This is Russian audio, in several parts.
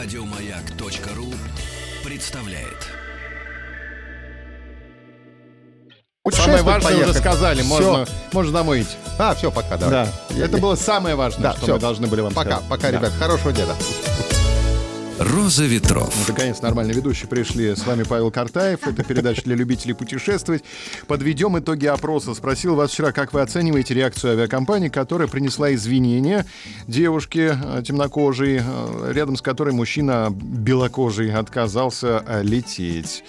Радиомаяк.ру представляет. Самое важное поехать. уже сказали, можно, можно домой идти. А, все, пока, да. Да, это было самое важное, Да, что всё. мы должны были вам Пока, сказать. пока, Да. ребят. Хорошего дня. Роза ветров. Ну, Наконец, нормальные ведущие пришли. С вами Павел Картаев. Это передача для любителей путешествовать. Подведем итоги опроса. Спросил вас вчера, как вы оцениваете реакцию авиакомпании, которая принесла извинения девушке э, темнокожей, э, рядом с которой мужчина белокожий отказался э, лететь.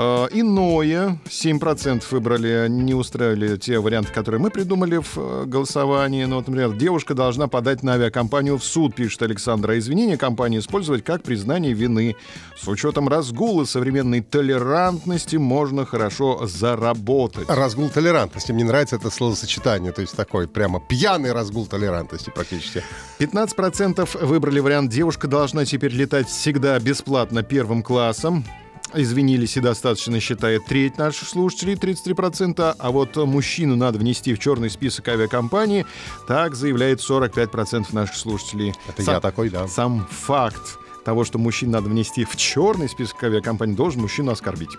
Э, Иное, 7% выбрали, не устраивали те варианты, которые мы придумали в э, голосовании. Ну, вот, например, девушка должна подать на авиакомпанию в суд, пишет Александр. А извинения компании использовать как признание вины. С учетом разгула современной толерантности можно хорошо заработать. Разгул толерантности. Мне нравится это словосочетание. То есть такой прямо пьяный разгул толерантности практически. 15% выбрали вариант «девушка должна теперь летать всегда бесплатно первым классом». Извинились и достаточно, считает треть наших слушателей, 33%. А вот мужчину надо внести в черный список авиакомпании. Так заявляет 45% наших слушателей. Это Сам- я такой, да. Сам факт того, что мужчин надо внести в черный список авиакомпаний, должен мужчину оскорбить.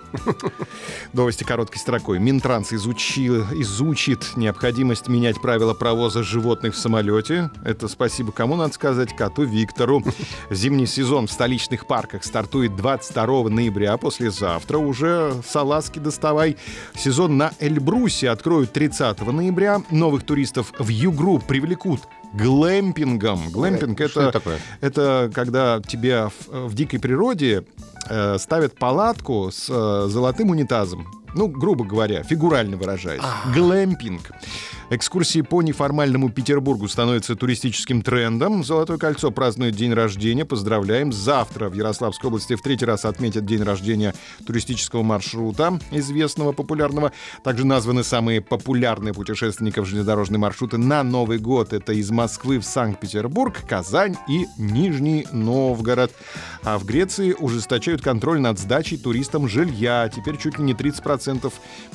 Новости короткой строкой. Минтранс изучил, изучит необходимость менять правила провоза животных в самолете. Это спасибо кому, надо сказать, коту Виктору. Зимний сезон в столичных парках стартует 22 ноября, послезавтра. Уже салазки доставай. Сезон на Эльбрусе откроют 30 ноября. Новых туристов в Югру привлекут глэмпингом. Глэмпинг это, это такое? это когда тебе в, в дикой природе э, ставят палатку с э, золотым унитазом. Ну, грубо говоря, фигурально выражаясь. Глэмпинг. Экскурсии по неформальному Петербургу становятся туристическим трендом. Золотое кольцо празднует день рождения. Поздравляем. Завтра в Ярославской области в третий раз отметят день рождения туристического маршрута, известного, популярного. Также названы самые популярные путешественников железнодорожные маршруты на Новый год. Это из Москвы в Санкт-Петербург, Казань и Нижний Новгород. А в Греции ужесточают контроль над сдачей туристам жилья. Теперь чуть ли не 30%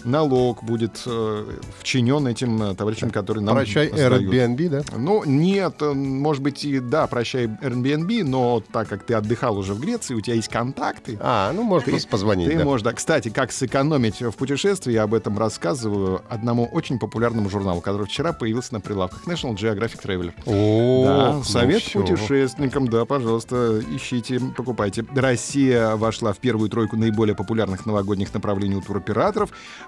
налог будет э, вчинен этим э, товарищам, которые нам Прощай, сдают. Airbnb, да? Ну, нет, э, может быть, и да, прощай Airbnb, но так как ты отдыхал уже в Греции, у тебя есть контакты, А, ну, может, просто позвонить, ты да. можешь, да. Кстати, как сэкономить в путешествии, я об этом рассказываю одному очень популярному журналу, который вчера появился на прилавках National Geographic Traveler. О, Да, ну совет всё. путешественникам, да, пожалуйста, ищите, покупайте. Россия вошла в первую тройку наиболее популярных новогодних направлений у туроператоров.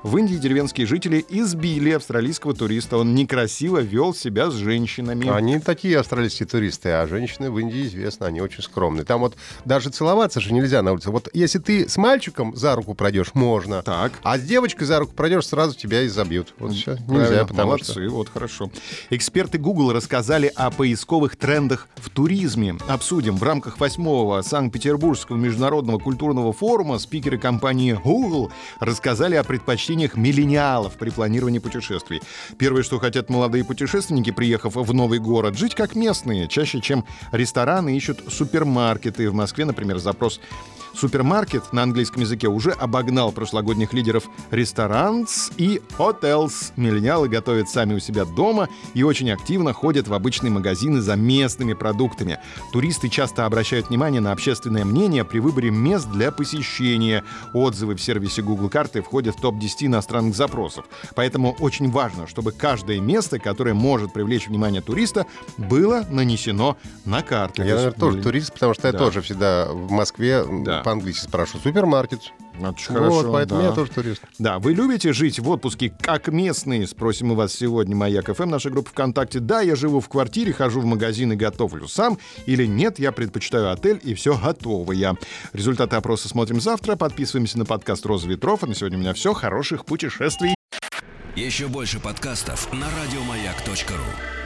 В Индии деревенские жители избили австралийского туриста. Он некрасиво вел себя с женщинами. Они такие австралийские туристы, а женщины в Индии известно, они очень скромные. Там вот даже целоваться же нельзя на улице. Вот если ты с мальчиком за руку пройдешь, можно. Так. А с девочкой за руку пройдешь, сразу тебя и забьют. Вот все. Нельзя, потому молодцы, что... вот хорошо. Эксперты Google рассказали о поисковых трендах в туризме. Обсудим в рамках восьмого Санкт-Петербургского международного культурного форума спикеры компании Google рассказали о предпочтениях миллениалов при планировании путешествий. Первое, что хотят молодые путешественники, приехав в новый город, жить как местные. Чаще, чем рестораны, ищут супермаркеты. В Москве, например, запрос Супермаркет на английском языке уже обогнал прошлогодних лидеров ресторанс и hotels. Миллениалы готовят сами у себя дома и очень активно ходят в обычные магазины за местными продуктами. Туристы часто обращают внимание на общественное мнение при выборе мест для посещения. Отзывы в сервисе Google карты входят в топ-10 иностранных запросов. Поэтому очень важно, чтобы каждое место, которое может привлечь внимание туриста, было нанесено на карту. Я, наверное, тоже турист, потому что я Да. тоже всегда в Москве Да. по-английски спрашиваю. Супермаркет. Очень вот, хорошо, поэтому да. я тоже турист. Да, вы любите жить в отпуске как местные? Спросим у вас сегодня. Маяк ФМ, наша группа ВКонтакте. Да, я живу в квартире, хожу в магазин и готовлю сам. Или нет, я предпочитаю отель и все готовое. Результаты опроса смотрим завтра. Подписываемся на подкаст «Роза ветров». А на сегодня у меня все. Хороших путешествий. Еще больше подкастов на радиомаяк.ру.